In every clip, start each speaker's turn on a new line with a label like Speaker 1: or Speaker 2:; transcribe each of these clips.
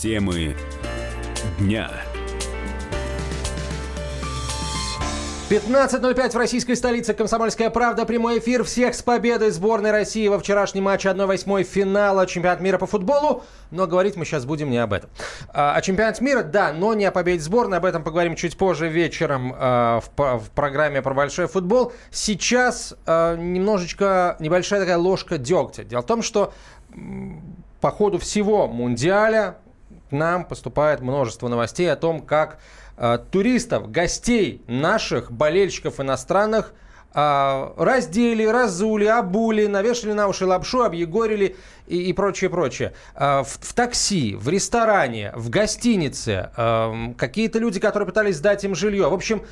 Speaker 1: Темы дня.
Speaker 2: 15.05 в российской столице. Комсомольская правда. Прямой эфир. Всех с победой сборной России во вчерашнем матче 1-8 финала чемпионата мира по футболу. Но говорить мы сейчас будем не об этом. А, о чемпионате мира, да, но не о победе сборной. Об этом поговорим чуть позже вечером а, в, в программе про большой футбол. Сейчас а, немножечко небольшая такая ложка дегтя. Дело в том, что по ходу всего Мундиаля к нам поступает множество новостей о том, как Э, туристов, гостей наших, болельщиков иностранных э, раздели, разули, обули, навешали на уши лапшу, объегорили и, и прочее, прочее. Э, в, в такси, в ресторане, в гостинице, какие-то люди, которые пытались сдать им жилье. В общем,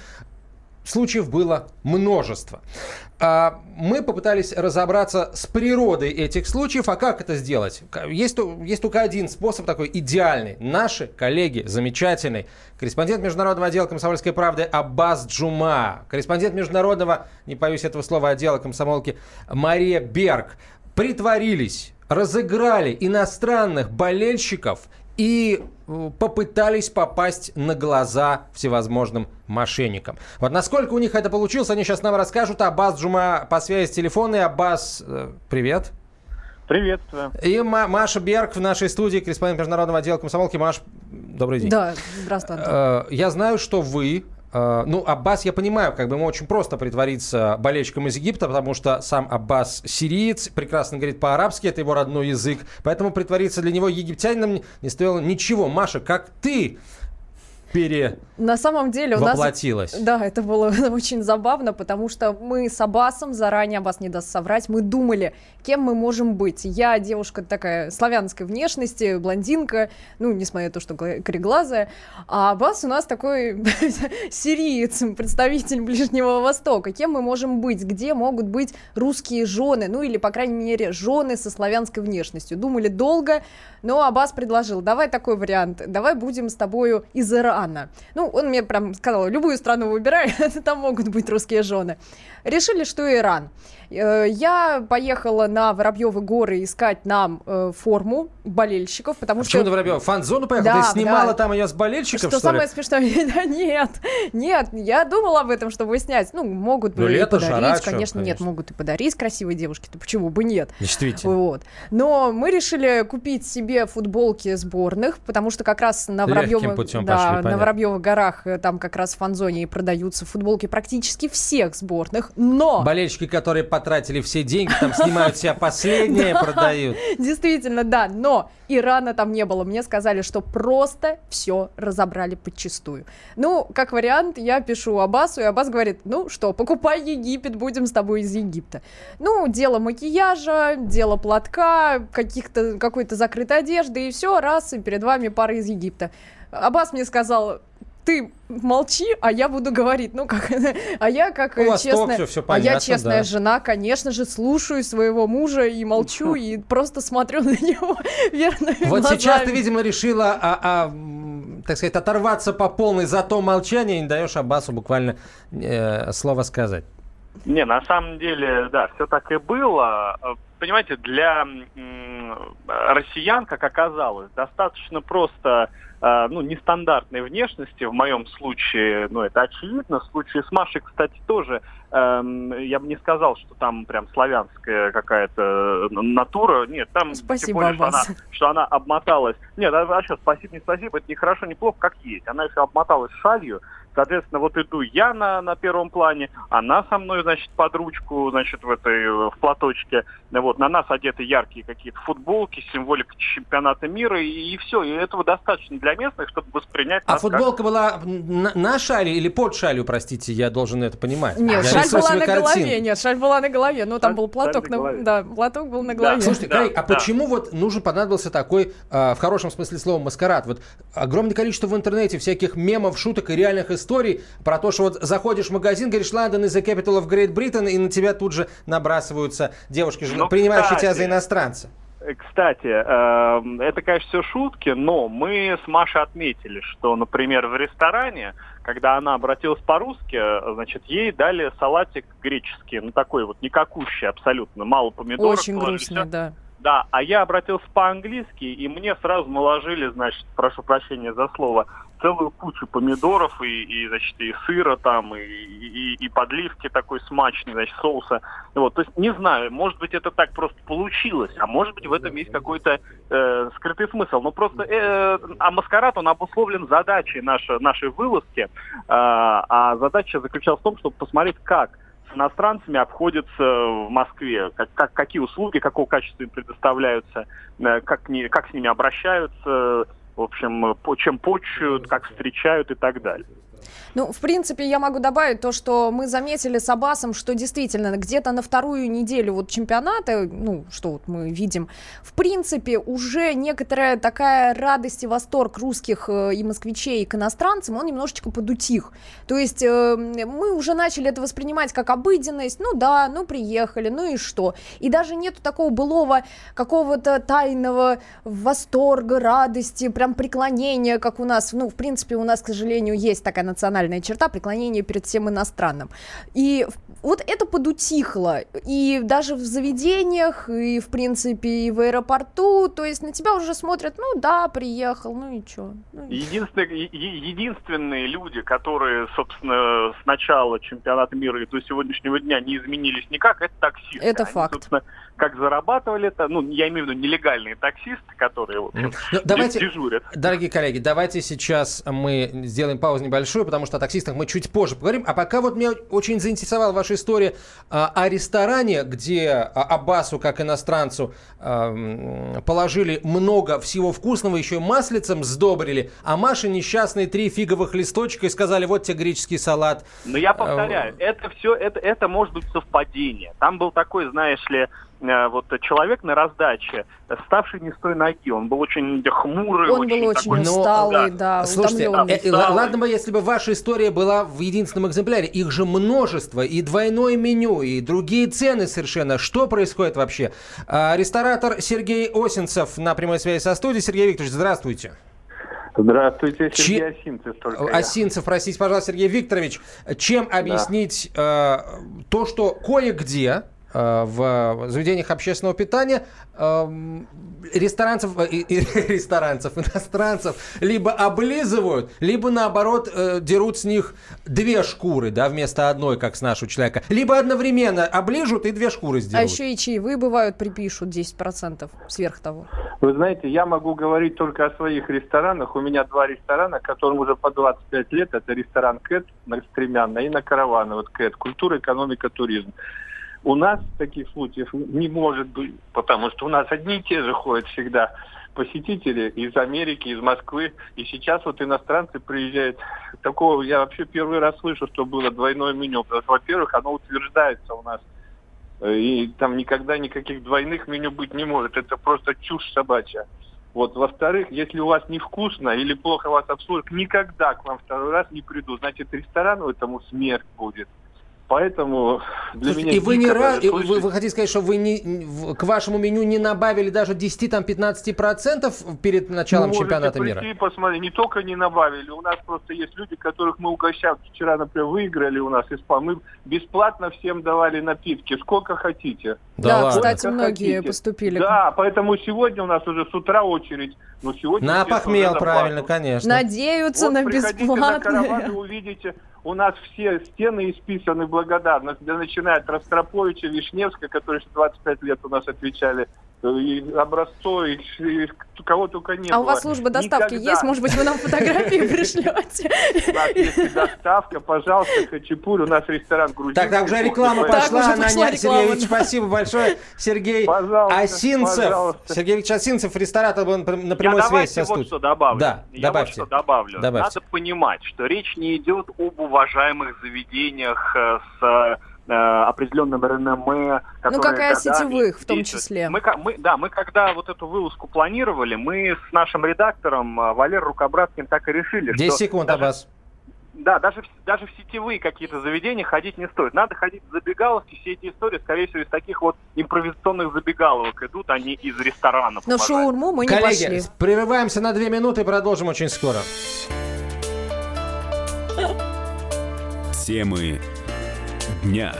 Speaker 2: случаев было множество. А, мы попытались разобраться с природой этих случаев. А как это сделать? Есть, есть только один способ такой идеальный. Наши коллеги, замечательный, корреспондент Международного отдела комсомольской правды Аббас Джума, корреспондент Международного, не боюсь этого слова, отдела комсомолки Мария Берг, притворились разыграли иностранных болельщиков и э, попытались попасть на глаза всевозможным мошенникам. Вот насколько у них это получилось, они сейчас нам расскажут. Аббас Джума по связи с телефонной. Аббас, э, привет.
Speaker 3: Приветствую.
Speaker 2: И Маша Берг в нашей студии, корреспондент Международного отдела комсомолки. Маш, добрый день.
Speaker 4: Да, здравствуйте. Э,
Speaker 2: я знаю, что вы ну, Аббас, я понимаю, как бы ему очень просто притвориться болельщиком из Египта, потому что сам Аббас сириец, прекрасно говорит по-арабски, это его родной язык, поэтому притвориться для него египтянином не стоило ничего. Маша, как ты пере
Speaker 4: На самом деле у нас... Да, это было очень забавно, потому что мы с Аббасом, заранее Аббас не даст соврать, мы думали, кем мы можем быть. Я девушка такая славянской внешности, блондинка, ну, несмотря на то, что кореглазая, а Аббас у нас такой сириец, представитель Ближнего Востока. Кем мы можем быть? Где могут быть русские жены? Ну, или, по крайней мере, жены со славянской внешностью. Думали долго, но Аббас предложил, давай такой вариант, давай будем с тобою из Ирана. Ну, он мне прям сказал, любую страну выбирай, там могут быть русские жены. Решили, что Иран. Э, я поехала на Воробьевы горы искать нам э, форму болельщиков, потому а что...
Speaker 2: Почему на Воробьевы? Фан-зону поехала? Да, Ты снимала да. там ее с болельщиков,
Speaker 4: что,
Speaker 2: что
Speaker 4: самое смешное, да нет, нет, я думала об этом, чтобы снять. Ну, могут ну, лето, подарить, жара, конечно, конечно, нет, могут и подарить красивой девушке, то почему бы нет?
Speaker 2: Действительно.
Speaker 4: Вот. Но мы решили купить себе футболки сборных, потому что как раз на Воробьевых, да, на Воробьевых горах э, там как раз в фан-зоне и продаются футболки практически всех сборных, но...
Speaker 2: Болельщики, которые потратили все деньги, там снимают себя последние, продают.
Speaker 4: Действительно, да, но Ирана там не было. Мне сказали, что просто все разобрали подчистую. Ну, как вариант, я пишу Аббасу, и Аббас говорит, ну что, покупай Египет, будем с тобой из Египта. Ну, дело макияжа, дело платка, каких-то, какой-то закрытой одежды, и все, раз, и перед вами пара из Египта. Аббас мне сказал, ты молчи, а я буду говорить, ну как, а я как
Speaker 2: У
Speaker 4: честная,
Speaker 2: все, все понятно,
Speaker 4: а я честная
Speaker 2: да.
Speaker 4: жена, конечно же, слушаю своего мужа и молчу и просто смотрю на него верными
Speaker 2: Вот
Speaker 4: глазами.
Speaker 2: сейчас ты, видимо, решила, а, а, так сказать, оторваться по полной, зато молчание не даешь Аббасу буквально э, слово сказать.
Speaker 3: Не, на самом деле, да, все так и было. Понимаете, для россиян, как оказалось, достаточно просто Э, ну, нестандартной внешности, в моем случае, ну, это очевидно, в случае с Машей, кстати, тоже, эм, я бы не сказал, что там прям славянская какая-то натура, нет, там
Speaker 4: спасибо,
Speaker 3: тем более, что она, что она обмоталась, нет, а, а что, спасибо, не спасибо, это не хорошо, не плохо, как есть, она еще обмоталась шалью, Соответственно, вот иду я на, на первом плане, она со мной, значит, под ручку, значит, в этой, в платочке. Вот, на нас одеты яркие какие-то футболки, символика чемпионата мира, и, и все. И этого достаточно для местных, чтобы воспринять
Speaker 2: А футболка как... была на, на шале или под шалью, простите, я должен это понимать?
Speaker 4: Нет, я шаль была на картин. голове, нет, шаль была на голове, но там был платок, на, да, платок был на голове. Да.
Speaker 2: Слушайте, да, Кай, а да. почему вот нужен понадобился такой, э, в хорошем смысле слова, маскарад? Вот огромное количество в интернете всяких мемов, шуток и реальных историй историй про то, что вот заходишь в магазин, говоришь, London is the capital of Great Britain, и на тебя тут же набрасываются девушки, ну, принимающие кстати, тебя за иностранца.
Speaker 3: Э, кстати, э, это, конечно, все шутки, но мы с Машей отметили, что, например, в ресторане, когда она обратилась по-русски, значит, ей дали салатик греческий, ну такой вот никакущий абсолютно, мало помидоров.
Speaker 4: Очень грустно, да
Speaker 3: Да, а я обратился по-английски, и мне сразу наложили, значит, прошу прощения за слово, целую кучу помидоров и, и значит, и сыра там, и, и, и подливки такой смачный, значит, соуса. Вот, то есть, не знаю, может быть, это так просто получилось, а может быть, в этом есть какой-то э, скрытый смысл. Но просто, э, а маскарад, он обусловлен задачей нашей, нашей вылазки, э, а задача заключалась в том, чтобы посмотреть, как с иностранцами обходятся в Москве, как, как, какие услуги, какого качества им предоставляются, э, как, не, как с ними обращаются, в общем, по, чем почуют, как встречают и так далее.
Speaker 4: Ну, в принципе, я могу добавить то, что мы заметили с Аббасом, что действительно где-то на вторую неделю вот чемпионата, ну, что вот мы видим, в принципе, уже некоторая такая радость и восторг русских э, и москвичей к иностранцам, он немножечко подутих. То есть э, мы уже начали это воспринимать как обыденность, ну да, ну приехали, ну и что. И даже нету такого былого какого-то тайного восторга, радости, прям преклонения, как у нас, ну, в принципе, у нас, к сожалению, есть такая национальная черта преклонения перед всем иностранным. И вот это подутихло. И даже в заведениях, и, в принципе, и в аэропорту. То есть на тебя уже смотрят, ну да, приехал, ну и что. Ну,
Speaker 3: единственные, единственные люди, которые, собственно, с начала чемпионата мира и до сегодняшнего дня не изменились никак, это таксисты.
Speaker 4: Это
Speaker 3: Они,
Speaker 4: факт
Speaker 3: как зарабатывали это, ну, я имею в виду нелегальные таксисты, которые, в общем,
Speaker 2: ну, давайте,
Speaker 3: дежурят.
Speaker 2: Дорогие коллеги, давайте сейчас мы сделаем паузу небольшую, потому что о таксистах мы чуть позже поговорим. А пока вот меня очень заинтересовала ваша история а, о ресторане, где а, Аббасу, как иностранцу, а, положили много всего вкусного, еще и маслицем сдобрили, а Маше несчастные три фиговых листочка и сказали, вот тебе греческий салат.
Speaker 3: Но я повторяю, это все, это, это может быть совпадение. Там был такой, знаешь ли, вот человек на раздаче, ставший не с той ноги, он был очень хмурый.
Speaker 4: Он очень был очень такой, усталый, да, да
Speaker 2: Слушайте, э, э, ладно бы, если бы ваша история была в единственном экземпляре, их же множество, и двойное меню, и другие цены совершенно. Что происходит вообще? А, ресторатор Сергей Осинцев на прямой связи со студией. Сергей Викторович, здравствуйте.
Speaker 5: Здравствуйте, Сергей Че...
Speaker 2: Осинцев. Только Осинцев, я. простите, пожалуйста, Сергей Викторович. Чем объяснить да. э, то, что кое-где Э, в заведениях общественного питания эм, ресторанцев, э, ресторанцев, иностранцев либо облизывают, либо наоборот э, дерут с них две шкуры, да, вместо одной, как с нашего человека. Либо одновременно оближут и две шкуры сделают.
Speaker 4: А еще и чаевые бывают, припишут 10% сверх того.
Speaker 5: Вы знаете, я могу говорить только о своих ресторанах. У меня два ресторана, которым уже по 25 лет. Это ресторан Кэт на Стремянной и на Каравана. Вот Кэт. Культура, экономика, туризм. У нас таких случаев не может быть, потому что у нас одни и те же ходят всегда посетители из Америки, из Москвы. И сейчас вот иностранцы приезжают. Такого я вообще первый раз слышу, что было двойное меню. Потому что, во-первых, оно утверждается у нас. И там никогда никаких двойных меню быть не может. Это просто чушь собачья. Вот, во-вторых, если у вас невкусно или плохо вас обслуживают, никогда к вам второй раз не приду. Значит, ресторану этому смерть будет. Поэтому для Слушайте, меня...
Speaker 2: И вы не раз, вы, вы хотите сказать, что вы не, к вашему меню не набавили даже 10-15% перед началом
Speaker 5: Можете
Speaker 2: чемпионата
Speaker 5: прийти,
Speaker 2: мира?
Speaker 5: посмотри, не только не набавили, у нас просто есть люди, которых мы угощаем. Вчера, например, выиграли у нас ИСПА, мы бесплатно всем давали напитки, сколько хотите.
Speaker 4: Да, да кстати, многие хотите. поступили.
Speaker 5: Да, поэтому сегодня у нас уже с утра очередь. Но сегодня
Speaker 2: на похмел, правильно, конечно.
Speaker 4: Надеются вот на бесплатное. на
Speaker 5: караван, увидите, у нас все стены исписаны благодарность, начиная от Ростроповича, Вишневска, которые 25 лет у нас отвечали и образцов, и, и кого только не
Speaker 4: а
Speaker 5: было.
Speaker 4: у вас служба доставки Никогда. есть? Может быть, вы нам фотографии пришлете?
Speaker 5: У нас есть доставка, пожалуйста, Хачапури, у нас ресторан грузинский.
Speaker 2: Так, так, уже реклама пошла, Аня Сергеевич, спасибо большое. Сергей Осинцев. Сергей Ильич Осинцев, ресторатор был на прямой связи со
Speaker 3: студией. вот что добавлю.
Speaker 2: Да,
Speaker 3: вот что добавлю. Надо понимать, что речь не идет об уважаемых заведениях э, с Э, определенным РНМ.
Speaker 4: Ну, как и о сетевых в том числе.
Speaker 3: Мы, мы, да, мы когда вот эту вылазку планировали, мы с нашим редактором э, Валер Рукобраткин так и решили,
Speaker 2: 10 что... секунд, даже, Аббас.
Speaker 3: Да, даже, даже в сетевые какие-то заведения ходить не стоит. Надо ходить в забегаловки. Все эти истории, скорее всего, из таких вот импровизационных забегаловок идут, они из ресторанов.
Speaker 4: Но шаурму мы не
Speaker 2: Коллеги,
Speaker 4: пошли.
Speaker 2: прерываемся на две минуты и продолжим очень скоро.
Speaker 1: Темы дня.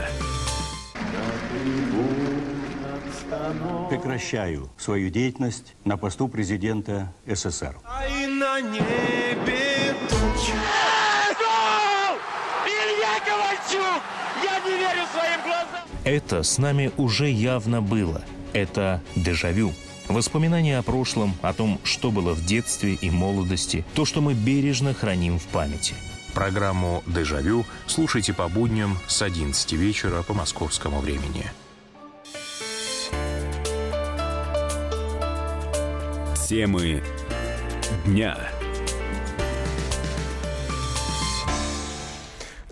Speaker 6: прекращаю свою деятельность на посту президента СССР.
Speaker 7: Это с нами уже явно было. Это дежавю. Воспоминания о прошлом, о том, что было в детстве и молодости, то, что мы бережно храним в памяти. Программу «Дежавю» слушайте по будням с 11 вечера по московскому времени.
Speaker 1: Темы дня.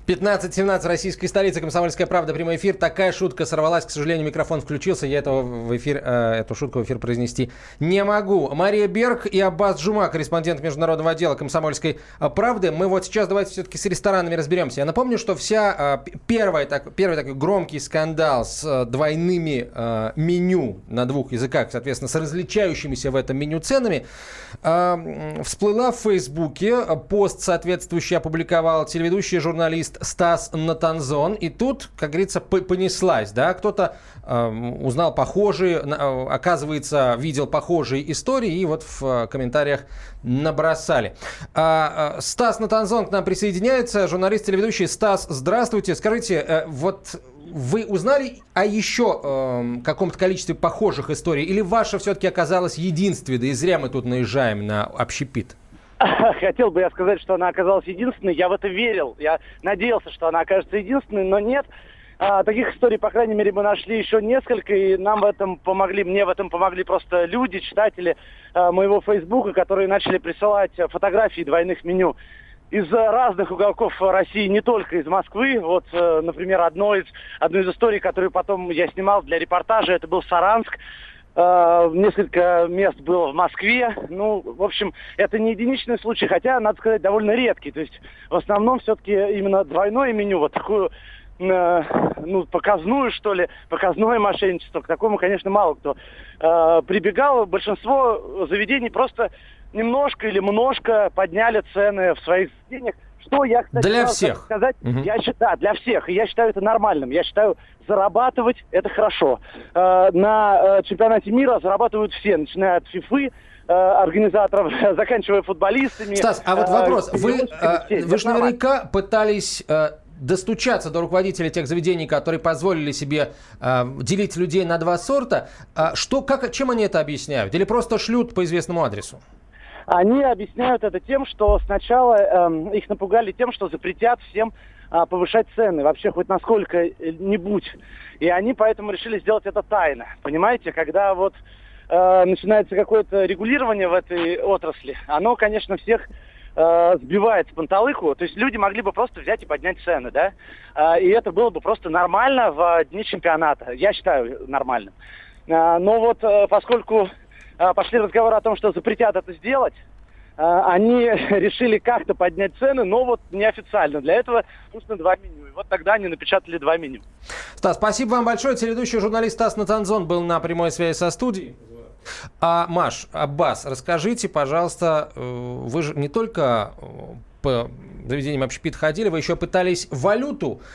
Speaker 2: 15-17, российская столица, Комсомольская правда, прямой эфир. Такая шутка сорвалась, к сожалению, микрофон включился. Я этого в эфир, э, эту шутку в эфир произнести не могу. Мария Берг и Аббас Джума, корреспондент международного отдела Комсомольской э, правды. Мы вот сейчас давайте все-таки с ресторанами разберемся. Я напомню, что вся э, первая, так, первый такой громкий скандал с э, двойными э, меню на двух языках, соответственно, с различающимися в этом меню ценами, э, всплыла в Фейсбуке. Пост соответствующий опубликовал телеведущий журналист Стас Натанзон. И тут, как говорится, понеслась. Да? Кто-то э, узнал похожие, э, оказывается, видел похожие истории и вот в э, комментариях набросали. А, э, Стас Натанзон к нам присоединяется, журналист-телеведущий. Стас, здравствуйте. Скажите, э, вот вы узнали о еще э, каком-то количестве похожих историй? Или ваша все-таки оказалась единственной, и зря мы тут наезжаем на общепит?
Speaker 8: Хотел бы я сказать, что она оказалась единственной. Я в это верил. Я надеялся, что она окажется единственной, но нет. А, таких историй, по крайней мере, мы нашли еще несколько, и нам в этом помогли, мне в этом помогли просто люди, читатели а, моего Фейсбука, которые начали присылать фотографии двойных меню из разных уголков России, не только из Москвы. Вот, э, например, одно из, одну из историй, которую потом я снимал для репортажа, это был Саранск. Э, несколько мест было в Москве. Ну, в общем, это не единичный случай, хотя, надо сказать, довольно редкий. То есть, в основном, все-таки именно двойное меню, вот такую э, ну, показную, что ли, показное мошенничество. К такому, конечно, мало кто э, прибегал. Большинство заведений просто немножко или множко подняли цены в своих заведениях. Что я, кстати,
Speaker 2: для всех.
Speaker 8: сказать, угу. я считаю, да, для всех. И я считаю это нормальным. Я считаю, зарабатывать это хорошо. Э, на э, чемпионате мира зарабатывают все, начиная от ФИФы, э, организаторов, заканчивая футболистами.
Speaker 2: Стас, а вот вопрос. Э, вы, э, вы же наверняка пытались э, достучаться до руководителей тех заведений, которые позволили себе э, делить людей на два сорта. Э, что, как, чем они это объясняют? Или просто шлют по известному адресу?
Speaker 8: Они объясняют это тем, что сначала э, их напугали тем, что запретят всем э, повышать цены, вообще хоть насколько-нибудь. И они поэтому решили сделать это тайно. Понимаете, когда вот э, начинается какое-то регулирование в этой отрасли, оно, конечно, всех э, сбивает с панталыку. То есть люди могли бы просто взять и поднять цены, да? Э, и это было бы просто нормально в дни чемпионата. Я считаю нормальным. Э, но вот э, поскольку пошли разговоры о том, что запретят это сделать. А, они решили как-то поднять цены, но вот неофициально. Для этого нужно два меню. И вот тогда они напечатали два меню.
Speaker 2: Стас, спасибо вам большое. Телеведущий журналист Стас Натанзон был на прямой связи со студией. А, Маш, Аббас, расскажите, пожалуйста, э, вы же не только э, по заведениям общепит ходили, вы еще пытались валюту а,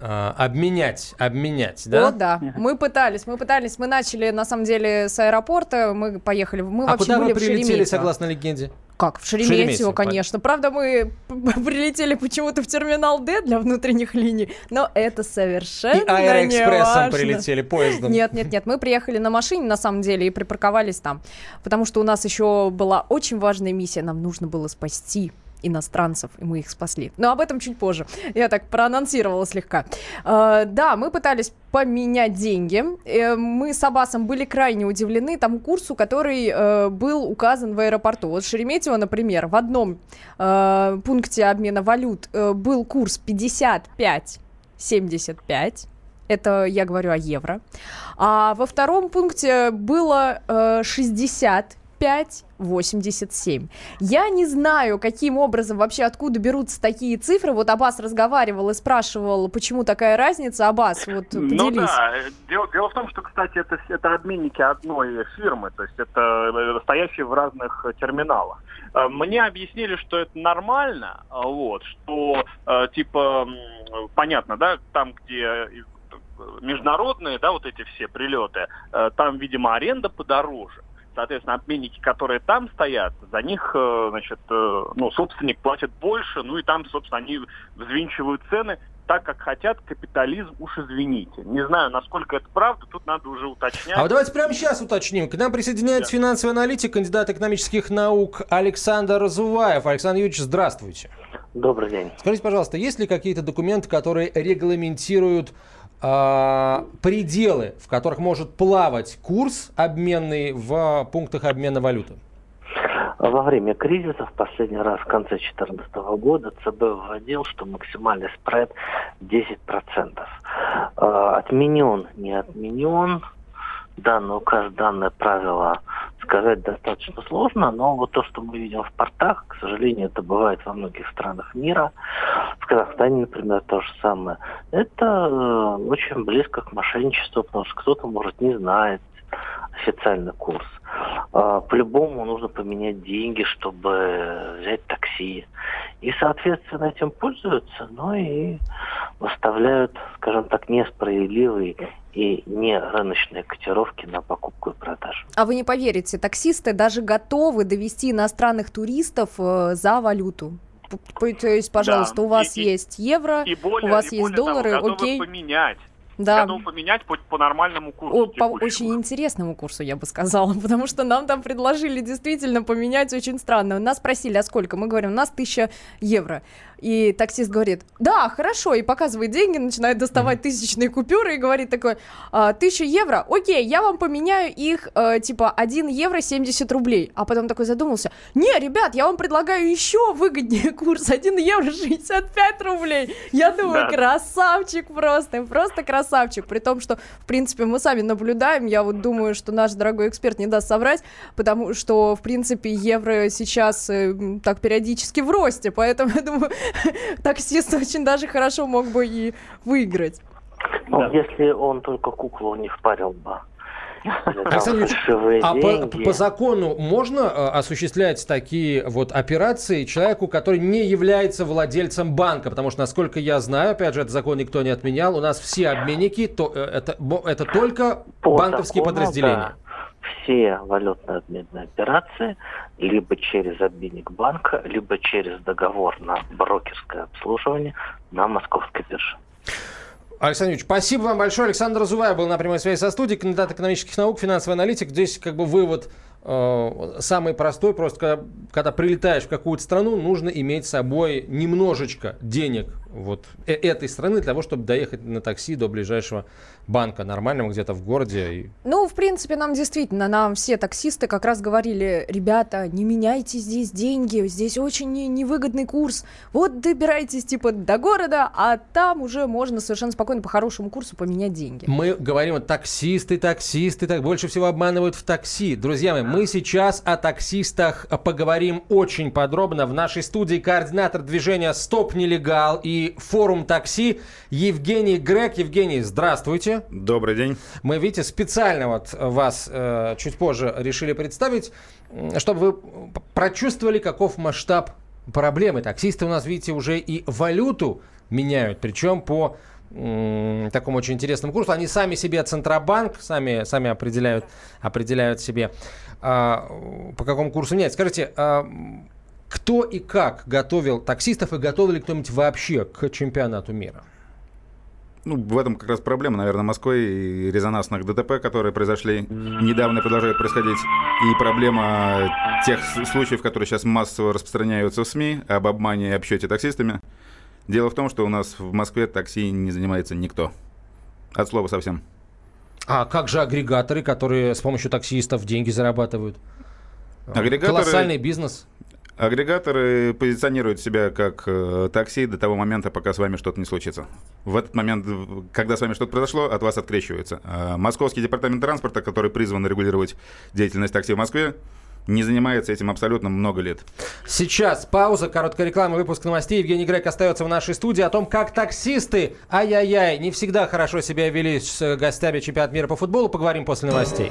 Speaker 2: обменять, обменять, да?
Speaker 4: О, да. Мы пытались, мы пытались, мы начали, на самом деле, с аэропорта, мы поехали, мы
Speaker 2: а
Speaker 4: вообще
Speaker 2: куда
Speaker 4: были
Speaker 2: вы прилетели,
Speaker 4: в
Speaker 2: согласно легенде?
Speaker 4: Как? В Шереметьево, Шереметьево конечно. Правда, мы прилетели почему-то в терминал Д для внутренних линий, но это совершенно И
Speaker 2: аэроэкспрессом прилетели, поездом.
Speaker 4: Нет, нет, нет, мы приехали на машине, на самом деле, и припарковались там, потому что у нас еще была очень важная миссия, нам нужно было спасти иностранцев, и мы их спасли. Но об этом чуть позже. Я так проанонсировала слегка. Э, да, мы пытались поменять деньги. Э, мы с Абасом были крайне удивлены тому курсу, который э, был указан в аэропорту. Вот Шереметьево, например, в одном э, пункте обмена валют э, был курс 55-75. Это я говорю о евро. А во втором пункте было э, 60 5,87. Я не знаю, каким образом вообще откуда берутся такие цифры. Вот Абас разговаривал и спрашивал, почему такая разница. Абас, вот поделись. Ну да,
Speaker 3: дело, дело в том, что, кстати, это, это обменники одной фирмы, то есть это э, стоящие в разных терминалах. Э, мне объяснили, что это нормально, вот, что э, типа понятно, да, там, где международные, да, вот эти все прилеты, э, там, видимо, аренда подороже. Соответственно, обменники, которые там стоят, за них, э, значит, э, ну, собственник платит больше, ну и там, собственно, они взвинчивают цены так, как хотят, капитализм, уж извините. Не знаю, насколько это правда, тут надо уже уточнять.
Speaker 2: А вот давайте прямо сейчас уточним. К нам присоединяется да. финансовый аналитик, кандидат экономических наук Александр Разуваев. Александр Юрьевич, здравствуйте.
Speaker 9: Добрый день.
Speaker 2: Скажите, пожалуйста, есть ли какие-то документы, которые регламентируют пределы, в которых может плавать курс обменный в пунктах обмена валюты?
Speaker 9: Во время кризиса в последний раз в конце 2014 года ЦБ вводил, что максимальный спред 10%. Э, отменен, не отменен. Данный указ, данное правило сказать достаточно сложно, но вот то, что мы видим в портах, к сожалению, это бывает во многих странах мира. В Казахстане, например, то же самое. Это э, очень близко к мошенничеству, потому что кто-то, может, не знает официальный курс. А, по-любому нужно поменять деньги, чтобы взять такси. И, соответственно, этим пользуются, но и выставляют, скажем так, несправедливые и не рыночные котировки на покупку и продажу.
Speaker 4: А вы не поверите, таксисты даже готовы довести иностранных туристов э, за валюту. То есть, пожалуйста, да. у вас и, есть евро, и более, у вас есть доллары,
Speaker 3: того,
Speaker 4: окей.
Speaker 3: поменять да. готов поменять по, по нормальному курсу.
Speaker 4: О, по очень интересному курсу, я бы сказала, потому что нам там предложили действительно поменять очень странно. Нас спросили, а сколько? Мы говорим, у нас тысяча евро. И таксист говорит, да, хорошо, и показывает деньги, начинает доставать тысячные купюры и говорит такой, «А, тысяча евро, окей, я вам поменяю их, э, типа, 1 евро 70 рублей. А потом такой задумался, не, ребят, я вам предлагаю еще выгоднее курс, 1 евро 65 рублей. Я думаю, да. красавчик просто, просто красавчик. При том, что, в принципе, мы сами наблюдаем, я вот думаю, что наш дорогой эксперт не даст соврать, потому что, в принципе, евро сейчас э, так периодически в росте, поэтому, я думаю, таксист очень даже хорошо мог бы и выиграть.
Speaker 9: Ну, да. если он только куклу не впарил бы.
Speaker 2: Александр а по, по закону можно э, осуществлять такие вот операции человеку, который не является владельцем банка? Потому что, насколько я знаю, опять же, этот закон никто не отменял, у нас все обменники, то, э, это, это только по банковские закону, подразделения. Да
Speaker 9: все валютно-обменные операции либо через обменник банка, либо через договор на брокерское обслуживание на московской бирже.
Speaker 2: Александр Ильич, спасибо вам большое. Александр Разуваев был на прямой связи со студией, кандидат экономических наук, финансовый аналитик. Здесь как бы вывод э, самый простой. Просто когда, когда прилетаешь в какую-то страну, нужно иметь с собой немножечко денег вот э, этой страны для того, чтобы доехать на такси до ближайшего банка нормального где-то в городе.
Speaker 4: Ну, в принципе, нам действительно, нам все таксисты как раз говорили, ребята, не меняйте здесь деньги, здесь очень невыгодный курс. Вот добирайтесь типа до города, а там уже можно совершенно спокойно по хорошему курсу поменять деньги.
Speaker 2: Мы говорим, таксисты, таксисты, так больше всего обманывают в такси. Друзья мои, мы сейчас о таксистах поговорим очень подробно. В нашей студии координатор движения «Стоп нелегал» и форум такси Евгений Грег. Евгений, здравствуйте.
Speaker 10: Добрый день.
Speaker 2: Мы, видите, специально вот вас э, чуть позже решили представить, чтобы вы прочувствовали, каков масштаб проблемы. Таксисты у нас, видите, уже и валюту меняют, причем по такому очень интересному курсу. Они сами себе Центробанк, сами, сами определяют, определяют себе, а, по какому курсу менять. Скажите, а, кто и как готовил таксистов и готовил ли кто-нибудь вообще к чемпионату мира?
Speaker 10: Ну, в этом как раз проблема, наверное, Москвы и резонансных ДТП, которые произошли недавно продолжают происходить. И проблема тех случаев, которые сейчас массово распространяются в СМИ об обмане и обсчете таксистами. Дело в том, что у нас в Москве такси не занимается никто. От слова совсем.
Speaker 2: А как же агрегаторы, которые с помощью таксистов деньги зарабатывают?
Speaker 10: Агрегаторы...
Speaker 2: Колоссальный бизнес.
Speaker 10: Агрегаторы позиционируют себя как э, такси до того момента, пока с вами что-то не случится. В этот момент, когда с вами что-то произошло, от вас открещиваются. А Московский департамент транспорта, который призван регулировать деятельность такси в Москве, не занимается этим абсолютно много лет.
Speaker 2: Сейчас пауза, короткая реклама, выпуск новостей. Евгений Грек остается в нашей студии о том, как таксисты, ай-яй-яй, не всегда хорошо себя вели с гостями чемпионата мира по футболу. Поговорим после новостей.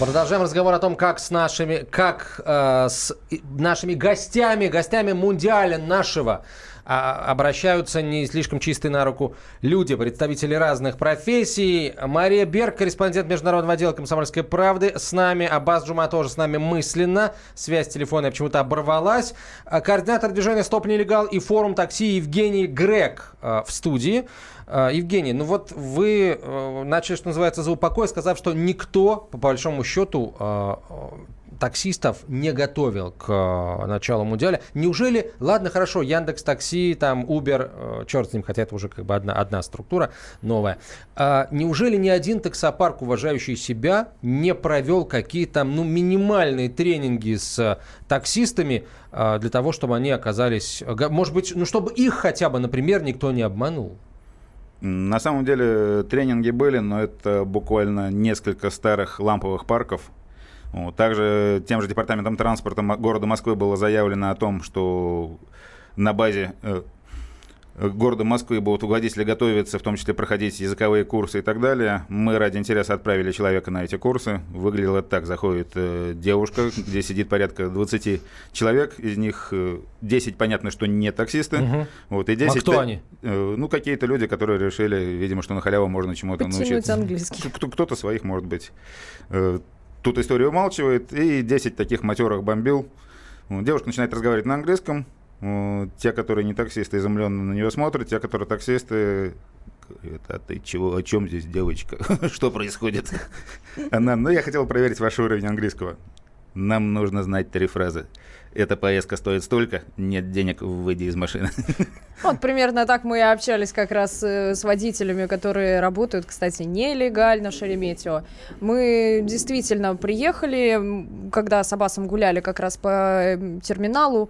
Speaker 2: Продолжаем разговор о том, как с нашими, как э, с нашими гостями, гостями мундиаля нашего обращаются не слишком чистые на руку люди, представители разных профессий. Мария Берг, корреспондент международного отдела «Комсомольской правды» с нами. Аббас Джума тоже с нами мысленно. Связь телефона почему-то оборвалась. А, Координатор движения «Стоп нелегал» и форум такси Евгений Грег э, в студии. Евгений, ну вот вы э, начали, что называется, за упокой, сказав, что никто, по большому счету, таксистов не готовил к э, началу Мундиаля. Неужели, ладно, хорошо, Яндекс Такси, там, Uber, э, черт с ним, хотя это уже как бы одна, одна структура новая. А неужели ни один таксопарк, уважающий себя, не провел какие-то, ну, минимальные тренинги с э, таксистами для того, чтобы они оказались, может быть, ну, чтобы их хотя бы, например, никто не обманул?
Speaker 10: На самом деле тренинги были, но это буквально несколько старых ламповых парков. Вот. Также тем же департаментом транспорта города Москвы было заявлено о том, что на базе э, города Москвы будут угодители готовиться, в том числе проходить языковые курсы и так далее. Мы ради интереса отправили человека на эти курсы. Выглядело так. Заходит э, девушка, где сидит порядка 20 человек. Из них э, 10, понятно, что не таксисты.
Speaker 2: Мгм.
Speaker 10: Вот, и 10
Speaker 2: А кто
Speaker 10: та-
Speaker 2: они?
Speaker 10: э, ну, какие-то люди, которые решили, видимо, что на халяву можно чему-то научиться.
Speaker 4: английский.
Speaker 10: Кто- Кто-то своих, может быть. Э, Тут история умалчивает, и 10 таких матерых бомбил. Вот, Девушка начинает разговаривать на английском. Вот, Те, которые не таксисты, изумленно на нее смотрят. Те, которые таксисты, говорят, а ты чего, о чем здесь, девочка? Что происходит? Она, ну, я хотел проверить ваш уровень английского. Нам нужно знать три фразы. Эта поездка стоит столько, нет денег, выйди из машины.
Speaker 4: Вот примерно так мы и общались как раз э, с водителями, которые работают, кстати, нелегально в Шереметьево. Мы действительно приехали, когда с Абасом гуляли как раз по э, терминалу.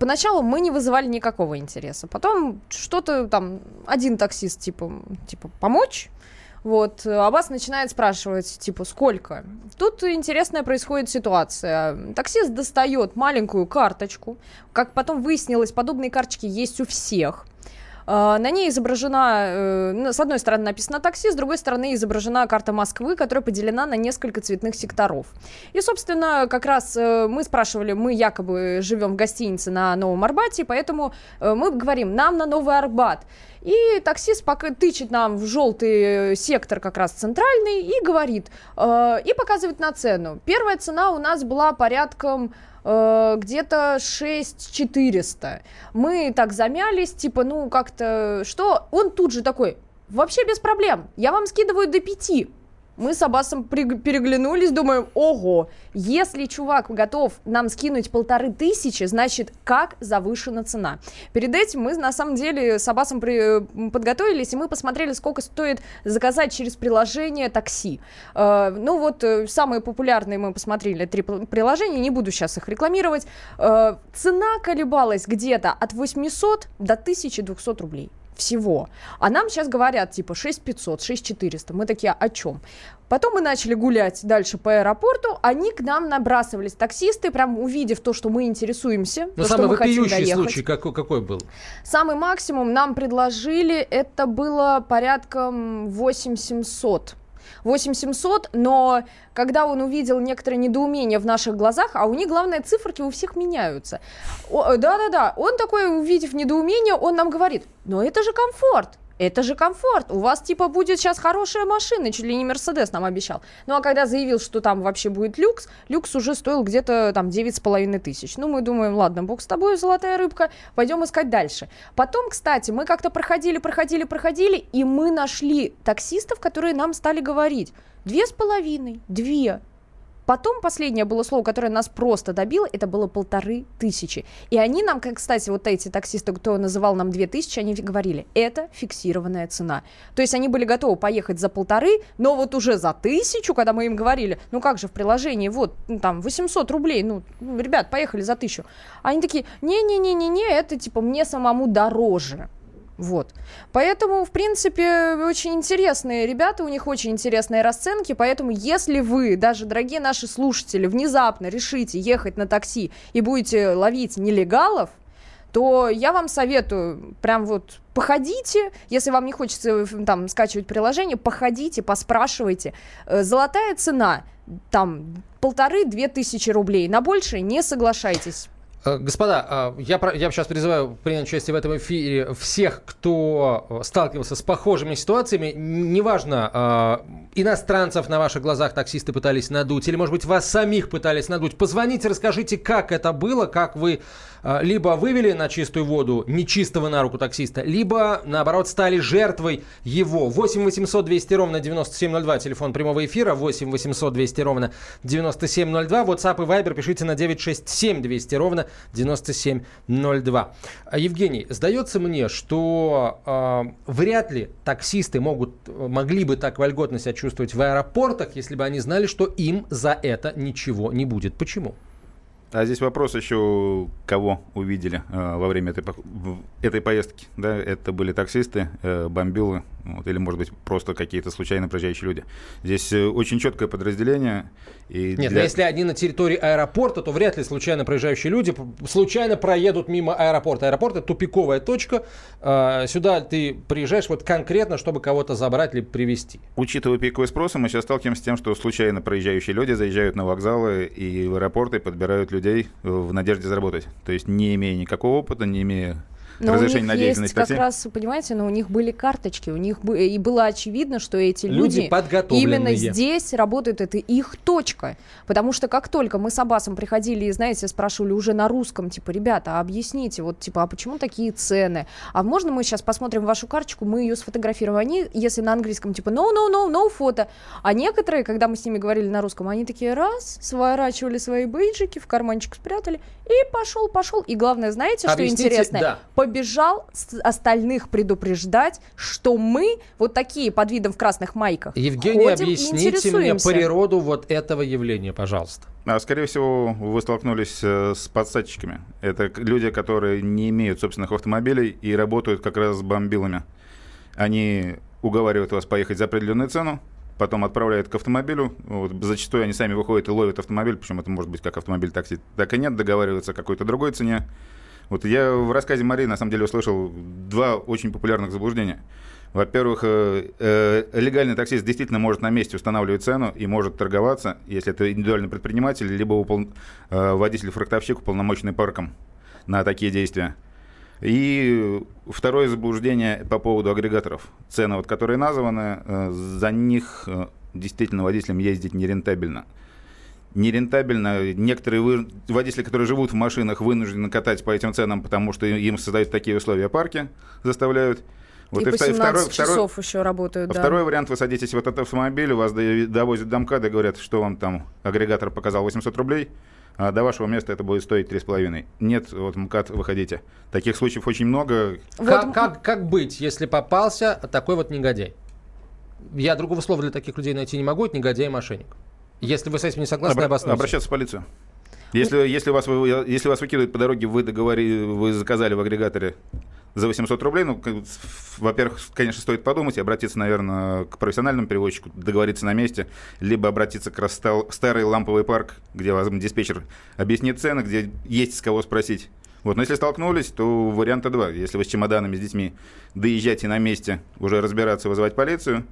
Speaker 4: Поначалу мы не вызывали никакого интереса. Потом что-то там, один таксист, типа, типа помочь? Вот, а вас начинает спрашивать, типа, сколько? Тут интересная происходит ситуация. Таксист достает маленькую карточку. Как потом выяснилось, подобные карточки есть у всех. А, На ней изображена, э, ну, с одной стороны написано такси, с другой стороны изображена карта Москвы, которая поделена на несколько цветных секторов. И, собственно, как раз э, мы спрашивали, мы якобы живем в гостинице на Новом Арбате, поэтому э, мы говорим, нам на Новый Арбат. И таксист пока тычет нам в желтый э, сектор как раз центральный и говорит, э, и показывает на цену. Первая цена у нас была порядком э, где-то 6400. Мы так замялись, типа, ну как-то, что? Он тут же такой, вообще без проблем, я вам скидываю до 5. Мы с Аббасом при- переглянулись, думаем, ого, если чувак готов нам скинуть полторы тысячи, значит, как завышена цена. Перед этим мы, на самом деле, с Аббасом при- подготовились, и мы посмотрели, сколько стоит заказать через приложение такси. Э, ну вот, э, самые популярные мы посмотрели три приложения, не буду сейчас их рекламировать. Э, цена колебалась где-то от 800 до 1200 рублей всего. А нам сейчас говорят, типа, 6500, 6400. Мы такие, о чем? Потом мы начали гулять дальше по аэропорту, они к нам набрасывались, таксисты, прям увидев то, что мы интересуемся,
Speaker 2: Но
Speaker 4: то, что
Speaker 2: самый
Speaker 4: мы хотим доехать.
Speaker 2: случай какой, какой был?
Speaker 4: Самый максимум нам предложили, это было порядком 8700. 8700, но когда он увидел некоторое недоумение в наших глазах, а у них, главное, циферки у всех меняются. Э, Да-да-да, он такой, увидев недоумение, он нам говорит, но это же комфорт. Это же комфорт. У вас типа будет сейчас хорошая машина, чуть ли не Мерседес нам обещал. Ну а когда заявил, что там вообще будет люкс, люкс уже стоил где-то там девять с половиной тысяч. Ну мы думаем, ладно, бог с тобой, золотая рыбка, пойдем искать дальше. Потом, кстати, мы как-то проходили, проходили, проходили, и мы нашли таксистов, которые нам стали говорить, две с половиной, две. Потом последнее было слово, которое нас просто добило, это было полторы тысячи. И они нам, как, кстати, вот эти таксисты, кто называл нам две тысячи, они говорили, это фиксированная цена. То есть они были готовы поехать за полторы, но вот уже за тысячу, когда мы им говорили, ну как же в приложении, вот ну, там 800 рублей, ну, ну, ребят, поехали за тысячу. Они такие, не-не-не-не-не, это типа мне самому дороже. Вот. Поэтому, в принципе, очень интересные ребята, у них очень интересные расценки, поэтому если вы, даже дорогие наши слушатели, внезапно решите ехать на такси и будете ловить нелегалов, то я вам советую прям вот походите, если вам не хочется э, там скачивать приложение, походите, поспрашивайте. Э, Золотая цена там полторы-две тысячи рублей, на большее не соглашайтесь.
Speaker 2: Э, Господа, э, я, я сейчас призываю принять участие в этом эфире всех, кто э, сталкивался с похожими ситуациями. Неважно, иностранцев на ваших глазах таксисты пытались надуть, или, может быть, вас самих пытались надуть. Позвоните, расскажите, как это было, как вы либо вывели на чистую воду нечистого на руку таксиста, либо, наоборот, стали жертвой его. 8 800 200 ровно 9702, телефон прямого эфира, 8 800 200 ровно 9702, WhatsApp и Viber пишите на 967 200 ровно 9702. А, Евгений, сдается мне, что э, вряд ли таксисты могут, могли бы так вольготно себя чувствовать в аэропортах, если бы они знали, что им за это ничего не будет. Почему?
Speaker 10: А здесь вопрос еще, кого увидели э, во время этой, этой поездки. Да, это были таксисты, э, бомбилы, вот, или, может быть, просто какие-то случайно проезжающие люди. Здесь э, очень четкое подразделение. И
Speaker 2: Нет,
Speaker 10: для-
Speaker 2: но если они на территории аэропорта, то вряд ли случайно проезжающие люди случайно проедут мимо аэропорта. Аэропорт это тупиковая точка. Э, Сюда ты приезжаешь вот конкретно, чтобы кого-то забрать или привезти.
Speaker 10: Учитывая пиковый спрос, мы сейчас сталкиваемся с тем, что случайно проезжающие люди заезжают на вокзалы и в аэропорты подбирают людей э, в надежде заработать. То есть не имея никакого опыта, не имея
Speaker 4: Но у
Speaker 10: разрешения
Speaker 4: них
Speaker 10: на
Speaker 4: есть
Speaker 10: деятельность
Speaker 4: как
Speaker 10: такси.
Speaker 4: раз, понимаете, но у них были карточки, у них бы- и было очевидно, что эти
Speaker 2: Люди
Speaker 4: люди, именно здесь работают, это их точка. Потому что как только мы с Аббасом приходили и, знаете, спрашивали уже на русском, типа, ребята, а объясните, вот, типа, а почему такие цены? А можно мы сейчас посмотрим вашу карточку, мы ее сфотографируем? Они, если на английском, типа, no, no, no, no фото. А некоторые, когда мы с ними говорили на русском, они такие, раз, сворачивали свои бейджики, в карманчик спрятали, и пошел, пошел. И главное, знаете, что
Speaker 2: Объясните,
Speaker 4: интересное?
Speaker 2: да.
Speaker 4: побежал с- остальных предупреждать, что мы вот такие под видом в красных майках
Speaker 2: Евгений,
Speaker 4: ходим и
Speaker 2: объясните мне природу вот этого явления, пожалуйста.
Speaker 10: А, скорее всего, вы столкнулись э, с подсадчиками. Это люди, которые не имеют собственных автомобилей и работают как раз с бомбилами. Они уговаривают вас поехать за определенную цену, потом отправляют к автомобилю. Вот, зачастую они сами выходят и ловят автомобиль, причем это может быть как автомобиль такси, так и нет, договариваются о какой-то другой цене. Вот я в рассказе Марии на самом деле услышал два очень популярных заблуждения. Во-первых, э, э, легальный таксист действительно может на месте устанавливать цену и может торговаться, если это индивидуальный предприниматель, либо упол- э, водитель-фрактовщик, уполномоченный парком на такие действия. И второе заблуждение по поводу агрегаторов. Цены, вот, которые названы, э, за них э, действительно водителям ездить нерентабельно. Нерентабельно. Некоторые вы- водители, которые живут в машинах, вынуждены катать по этим ценам, потому что им создают такие условия парки, заставляют. Вот
Speaker 4: и по
Speaker 10: вта-
Speaker 4: 17 часов еще работают, да.
Speaker 10: Второй вариант, вы садитесь в этот автомобиль, вас до- довозят до МКАДа и говорят, что вам там агрегатор показал 800 рублей, а до вашего места это будет стоить 3,5. Нет, вот МКАД, выходите. Таких случаев очень много.
Speaker 2: Как, как, как быть, если попался такой вот негодяй? Я другого слова для таких людей найти не могу, это негодяй и мошенник. Если вы с этим не согласны,
Speaker 10: Обра-
Speaker 2: обоснуйте.
Speaker 10: обращаться в полицию. Если, если, вас, если вас выкидывают по дороге, вы, договори, вы заказали в агрегаторе за 800 рублей, ну, во-первых, конечно, стоит подумать и обратиться, наверное, к профессиональному перевозчику, договориться на месте, либо обратиться к старый ламповый парк, где вас диспетчер объяснит цены, где есть с кого спросить. Вот, но если столкнулись, то варианта два. Если вы с чемоданами, с детьми, доезжайте на месте, уже разбираться, вызывать полицию.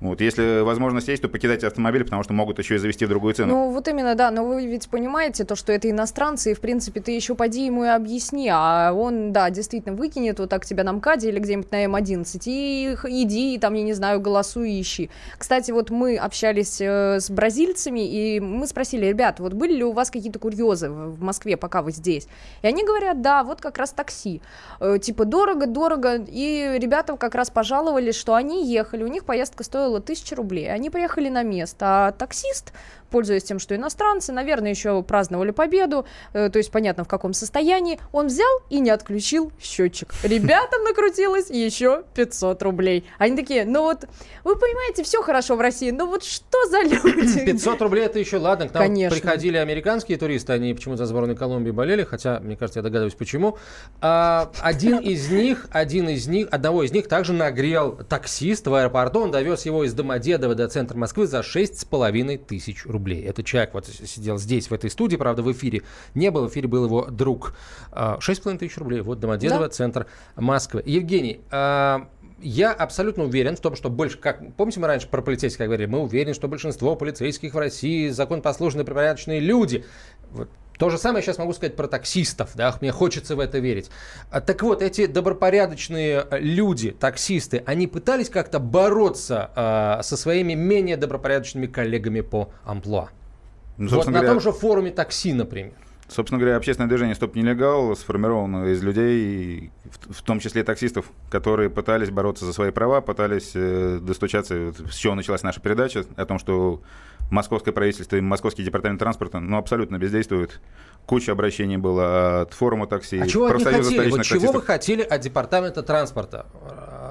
Speaker 10: Вот, если возможность есть, то покидайте автомобиль, потому что могут еще и завести другую цену.
Speaker 4: Ну, вот именно, да, но вы ведь понимаете то, что это иностранцы, и, в принципе, ты еще поди ему и объясни, а он, да, действительно выкинет вот так тебя на МКАДе или где-нибудь на М11, и иди, там, я не знаю, голосуй и ищи. Кстати, вот мы общались э, с бразильцами, и мы спросили, ребят, вот были ли у вас какие-то курьезы в в Москве, пока вы здесь? И они говорят, да, вот как раз такси. Э, типа, дорого, дорого, и ребята как раз пожаловались, что они ехали, у них поездка стоила тысячу рублей, они приехали на место, а таксист, пользуясь тем, что иностранцы, наверное, еще праздновали победу, э, то есть понятно в каком состоянии, он взял и не отключил счетчик. Ребятам накрутилось еще 500 рублей. Они такие, ну вот, вы понимаете, все хорошо в России, но вот что за люди?
Speaker 2: 500 рублей это еще ладно. К нам
Speaker 4: Конечно.
Speaker 2: приходили американские туристы, они почему-то за сборной Колумбии болели, хотя, мне кажется, я догадываюсь, почему. А, один из них, один из них, одного из них также нагрел таксист в аэропорту. Он довез его из Домодедова до центра Москвы за 6,5 тысяч рублей. Этот человек вот сидел здесь, в этой студии, правда, в эфире не был, в эфире был его друг. А, 6,5 тысяч рублей, вот Домодедово,
Speaker 4: Да.
Speaker 2: центр Москвы. Евгений, а, я абсолютно уверен в том, что больше, как помните, мы раньше про полицейских говорили, мы уверены, что большинство полицейских в России законопослушные, припорядочные люди. Вот. То же самое сейчас могу сказать про таксистов, да, мне хочется в это верить. А, так вот, эти добропорядочные э, люди, таксисты, они пытались как-то бороться а, со своими менее добропорядочными коллегами по амплуа.
Speaker 10: Ну,
Speaker 2: вот на
Speaker 10: говоря-
Speaker 2: том же форуме такси, например.
Speaker 10: Собственно говоря, общественное движение «Стоп нелегал» сформировано из людей, в, том числе таксистов, которые пытались бороться за свои права, пытались э, достучаться, вот с чего началась наша передача, о том, что московское правительство и московский департамент транспорта ну, абсолютно бездействуют. Куча обращений было от форума такси,
Speaker 2: А чего они хотели? Вот чего вы хотели от департамента транспорта?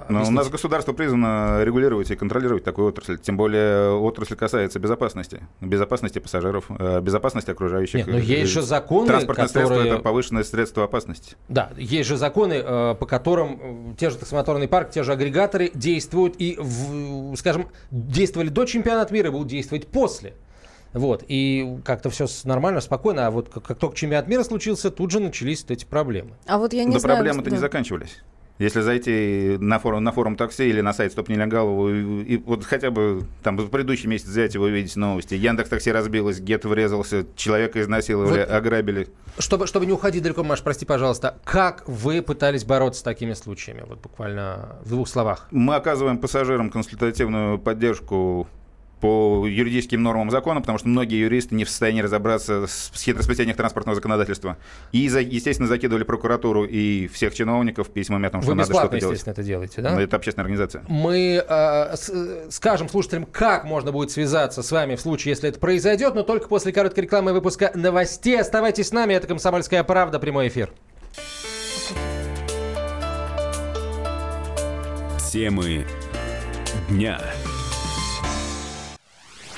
Speaker 10: Но у нас государство призвано регулировать и контролировать такую отрасль. Тем более отрасль касается безопасности. Безопасности пассажиров, э, безопасности окружающих.
Speaker 2: Нет, но есть же законы,
Speaker 10: Транспортное средство
Speaker 2: которые- –
Speaker 10: это повышенное средство опасности.
Speaker 2: Да, есть же законы, э, по которым э, те же таксомоторный парк, те же агрегаторы действуют и, в- скажем, действовали до чемпионата мира и будут действовать после. Вот, и как-то все нормально, спокойно, а вот как, как только чемпионат мира случился, тут же начались вот эти проблемы.
Speaker 4: А вот я не
Speaker 10: Но
Speaker 4: знаю...
Speaker 10: проблемы-то не
Speaker 4: да.
Speaker 10: заканчивались. Если зайти на форум, на форум такси или на сайт Стоп Нелегалову, и, и вот хотя бы там в предыдущий месяц взять и вы увидите новости. Яндекс Такси разбилось, Гет врезался, человека изнасиловали,
Speaker 2: Вот.
Speaker 10: ограбили.
Speaker 2: Чтобы, чтобы не уходить далеко, Маш, прости, пожалуйста, как вы пытались бороться с такими случаями? Вот буквально в двух словах.
Speaker 10: Мы оказываем пассажирам консультативную поддержку по юридическим нормам закона, потому что многие юристы не в состоянии разобраться с хитросплетением транспортного законодательства. И, за- естественно, закидывали прокуратуру и всех чиновников письмами о том, что
Speaker 2: Вы
Speaker 10: надо что-то делать.
Speaker 2: естественно, это делаете, да?
Speaker 10: Но это общественная организация.
Speaker 2: Мы э, с- э, скажем слушателям, как можно будет связаться с вами в случае, если это произойдет, но только после короткой рекламы и выпуска новостей. Оставайтесь с нами, это «Комсомольская правда», прямой эфир.
Speaker 1: Темы дня.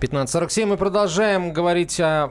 Speaker 2: 15.47 мы продолжаем говорить о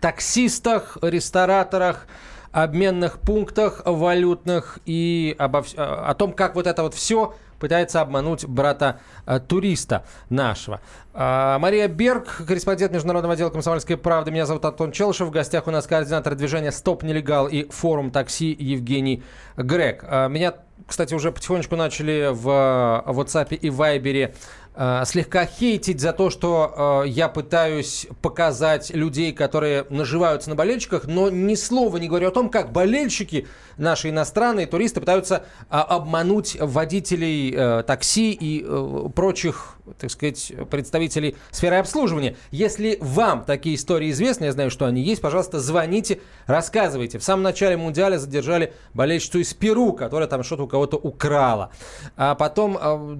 Speaker 2: таксистах, рестораторах, обменных пунктах валютных и обо о том, как вот это вот все пытается обмануть брата э, туриста нашего. А, Мария Берг, корреспондент Международного отдела «Комсомольской правды». Меня зовут Антон Челышев. В гостях у нас координатор движения «Стоп нелегал» и форум такси Евгений Грег. А, Меня кстати, уже потихонечку начали в э, WhatsApp и Viber э, слегка хейтить за то, что э, я пытаюсь показать людей, которые наживаются на болельщиках, но ни слова не говорю о том, как болельщики, наши иностранные туристы, пытаются э, обмануть водителей э, такси и э, прочих, так сказать, представителей сферы обслуживания. Если вам такие истории известны, я знаю, что они есть, пожалуйста, звоните, рассказывайте. В самом начале Мундиаля задержали болельщицу из Перу, которая там что-то у кого-то украла. А потом э,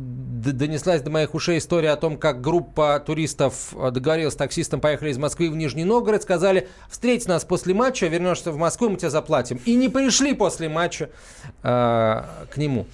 Speaker 2: донеслась до моих ушей история о том, как группа туристов э, договорилась с таксистом, поехали из Москвы в Нижний Новгород, сказали, встреть нас после матча, вернешься в Москву, мы тебе заплатим. И не пришли после матча э, к нему.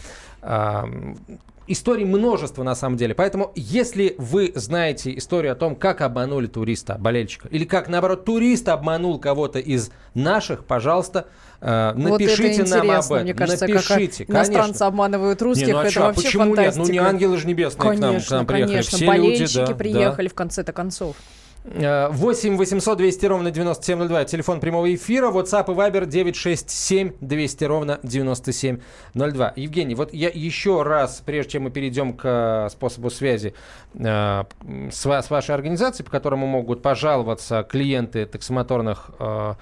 Speaker 2: Историй множество на самом деле. Поэтому, если вы знаете историю о том, как обманули туриста, болельщика, или как, наоборот, турист обманул кого-то из наших, пожалуйста, э, напишите
Speaker 4: вот
Speaker 2: нам об этом.
Speaker 4: Мне кажется,
Speaker 2: напишите,
Speaker 4: как иностранцы обманывают русских,
Speaker 2: не, ну, а
Speaker 4: это
Speaker 2: что,
Speaker 4: вообще
Speaker 2: почему
Speaker 4: фантастика.
Speaker 2: нет? Ну не ангелы же небесные
Speaker 4: конечно,
Speaker 2: к нам, к нам приехали.
Speaker 4: Конечно,
Speaker 2: Все
Speaker 4: болельщики
Speaker 2: люди, да,
Speaker 4: приехали
Speaker 2: да.
Speaker 4: в конце-то концов.
Speaker 2: 8 800 200 ровно 9702. Телефон прямого эфира. WhatsApp и Viber 967 200 ровно 9702. Евгений, вот я еще раз, прежде чем мы перейдем к э, способу связи э, с, ва- с вашей организацией, по которому могут пожаловаться клиенты таксомоторных э,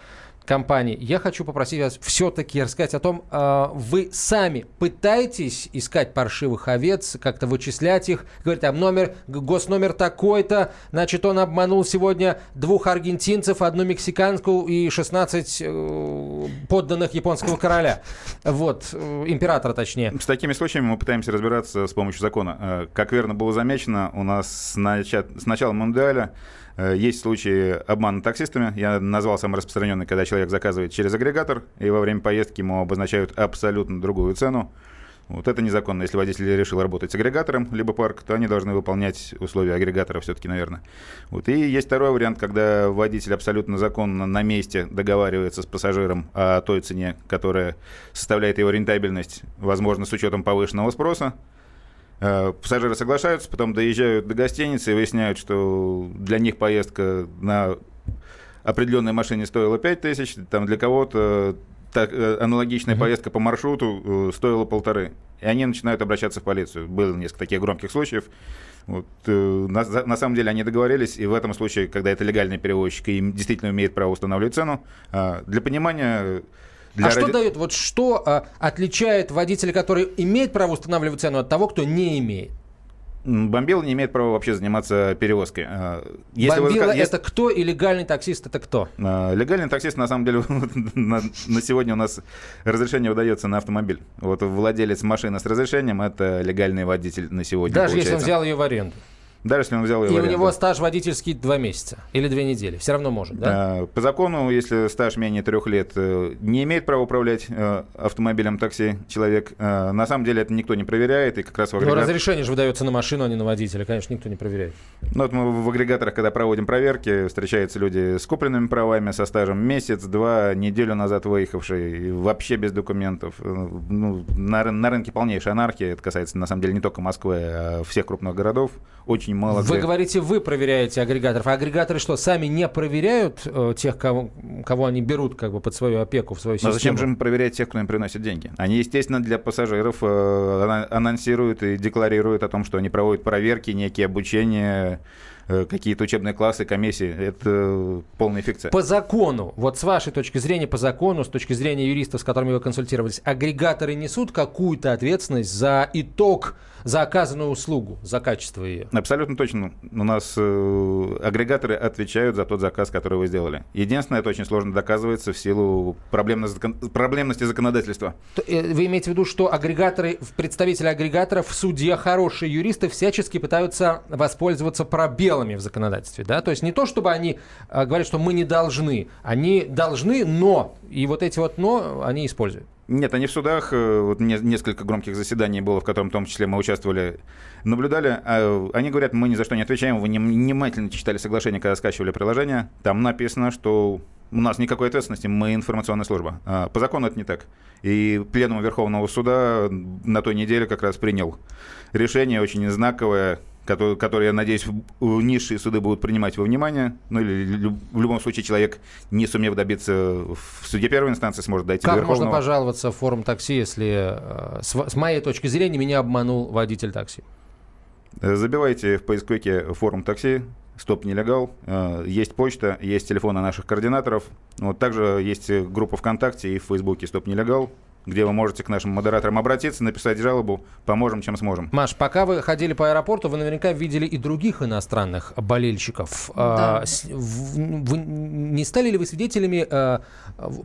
Speaker 2: компаний, я хочу попросить вас все-таки рассказать о том, э, вы сами пытаетесь искать паршивых овец, как-то вычислять их, говорить, там номер, госномер такой-то, значит, он обманул сегодня двух аргентинцев, одну мексиканскую и 16 э, подданных японского короля. Вот, э, императора точнее.
Speaker 10: С такими случаями мы пытаемся разбираться с помощью закона. Э, Как верно было замечено, у нас с, нача- с начала Мундиаля есть случаи обмана таксистами. Я назвал самый распространенный, когда человек заказывает через агрегатор, и во время поездки ему обозначают абсолютно другую цену. Вот это незаконно. Если водитель решил работать с агрегатором, либо парк, то они должны выполнять условия агрегатора все-таки, наверное. Вот. И есть второй вариант, когда водитель абсолютно законно на месте договаривается с пассажиром о той цене, которая составляет его рентабельность, возможно, с учетом повышенного спроса. Э, Пассажиры соглашаются, потом доезжают до гостиницы и выясняют, что для них поездка на определенной машине стоила 5 тысяч, там для кого-то так, э, аналогичная поездка по маршруту э, стоила полторы. И они начинают обращаться в полицию. Было несколько таких громких случаев. Вот, э, на, на самом деле они договорились, и в этом случае, когда это легальный перевозчик и действительно имеет право устанавливать цену, а, для понимания... Для
Speaker 2: а что
Speaker 10: ради-
Speaker 2: дает, вот что а, отличает водителя, который имеет право устанавливать цену, от того, кто не имеет?
Speaker 10: Бомбила не имеет права вообще заниматься перевозкой. А, если вы
Speaker 2: Бомбила
Speaker 10: зака- если-
Speaker 2: это кто и легальный таксист это кто?
Speaker 10: А, Легальный таксист, на самом деле, на, на сегодня у нас разрешение выдается на автомобиль. Вот владелец машины с разрешением – это легальный водитель на сегодня,
Speaker 2: Даже если он взял ее в аренду.
Speaker 10: Даже если он взял ее
Speaker 2: И
Speaker 10: в
Speaker 2: у него стаж водительский два месяца или две недели. Все равно может, да?
Speaker 10: По закону, если стаж менее трех лет, э, не имеет права управлять э, автомобилем такси человек. Э, На самом деле это никто не проверяет, и как раз в
Speaker 2: Но
Speaker 10: агрегат-
Speaker 2: разрешение же выдается на машину, а не на водителя. Конечно, никто не проверяет.
Speaker 10: Ну, вот мы в агрегаторах, когда проводим проверки, встречаются люди с купленными правами, со стажем месяц, два, неделю назад выехавшие, вообще без документов. Ну, на, на рынке полнейшая анархия. Это касается, на самом деле, не только Москвы, а всех крупных городов. Очень мало
Speaker 2: Вы
Speaker 10: где-
Speaker 2: говорите, вы проверяете агрегаторов. А агрегаторы что, сами не проверяют э, тех, кого, кого они берут как бы под свою опеку, в свою
Speaker 10: Но
Speaker 2: систему?
Speaker 10: зачем же им проверять тех, кто им приносит деньги? Они, естественно, для пассажиров э, анонсируют и декларируют о том, что они проводят проверки, некие обучения, какие-то учебные классы, комиссии. Это э, полная фикция.
Speaker 2: По закону, вот с вашей точки зрения, по закону, с точки зрения юристов, с которыми вы консультировались, агрегаторы несут какую-то ответственность за итог, за оказанную услугу, за качество ее?
Speaker 10: Абсолютно точно. У нас э, агрегаторы отвечают за тот заказ, который вы сделали. Единственное, это очень сложно доказывается в силу проблемности, проблемности законодательства.
Speaker 2: Э, Вы имеете в виду, что агрегаторы, представители агрегаторов в суде, хорошие юристы, всячески пытаются воспользоваться пробелами в законодательстве, да? То есть не то, чтобы они э, говорят, что мы не должны, они должны, но, и вот эти вот но они используют.
Speaker 10: Нет, они в судах, э, вот не- несколько громких заседаний было, в котором в том числе мы участвовали, наблюдали. а, Они говорят, мы ни за что не отвечаем, вы внимательно читали соглашение, когда скачивали приложение. Там написано, что у нас никакой ответственности, мы информационная служба. А, По закону это не так. И Пленум Верховного Суда на той неделе как раз принял решение очень знаковое, которые, которые, я надеюсь, низшие суды будут принимать во внимание. Ну или в любом случае человек, не сумев добиться в суде первой инстанции, сможет дойти
Speaker 2: как
Speaker 10: до Верховного.
Speaker 2: можно пожаловаться в форум такси, если э, с, моей точки зрения меня обманул водитель такси?
Speaker 10: Забивайте в поисковике форум такси, Стоп нелегал. Э, есть почта, есть телефоны наших координаторов. Вот также есть группа ВКонтакте и в Фейсбуке Стоп нелегал где вы можете к нашим модераторам обратиться, написать жалобу, поможем, чем сможем.
Speaker 2: Маш, пока вы ходили по аэропорту, вы наверняка видели и других иностранных болельщиков. А, да. Вы, не стали ли вы свидетелями э,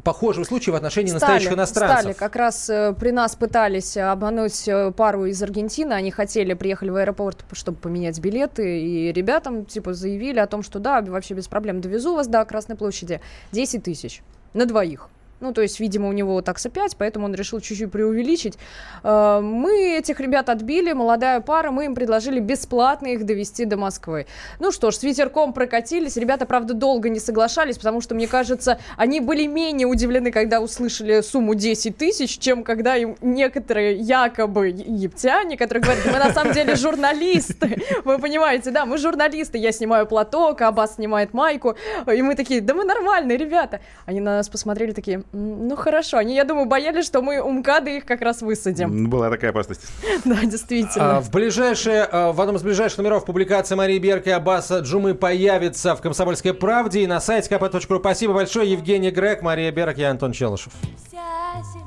Speaker 2: похожего случая в отношении стали, настоящих иностранцев?
Speaker 4: Стали. Как раз э, при нас пытались обмануть э, пару из Аргентины. Они хотели, приехали в аэропорт, чтобы поменять билеты. И ребятам типа заявили о том, что да, вообще без проблем довезу вас до Красной площади. 10 тысяч на двоих. Ну, то есть, видимо, у него такса 5, поэтому он решил чуть-чуть преувеличить. Э, мы этих ребят отбили, молодая пара, мы им предложили бесплатно их довести до Москвы. Ну что ж, с ветерком прокатились. Ребята, правда, долго не соглашались, потому что, мне кажется, они были менее удивлены, когда услышали сумму 10 тысяч, чем когда им некоторые якобы египтяне, которые говорят, мы на самом деле журналисты. Вы понимаете, да, мы журналисты. Я снимаю платок, Аббас снимает майку. И мы такие, да мы нормальные ребята. Они на нас посмотрели такие, ну хорошо, они, я думаю, боялись, что мы у МКАДа их как раз высадим.
Speaker 10: Была такая опасность.
Speaker 4: Да, действительно.
Speaker 2: А, в ближайшие, а, в одном из ближайших номеров публикация Марии Берка и Аббаса Джумы появится в «Комсомольской правде» и на сайте kp.ru. Спасибо большое. Евгений Грег, Мария Берг, я Антон Челышев. Вся земля,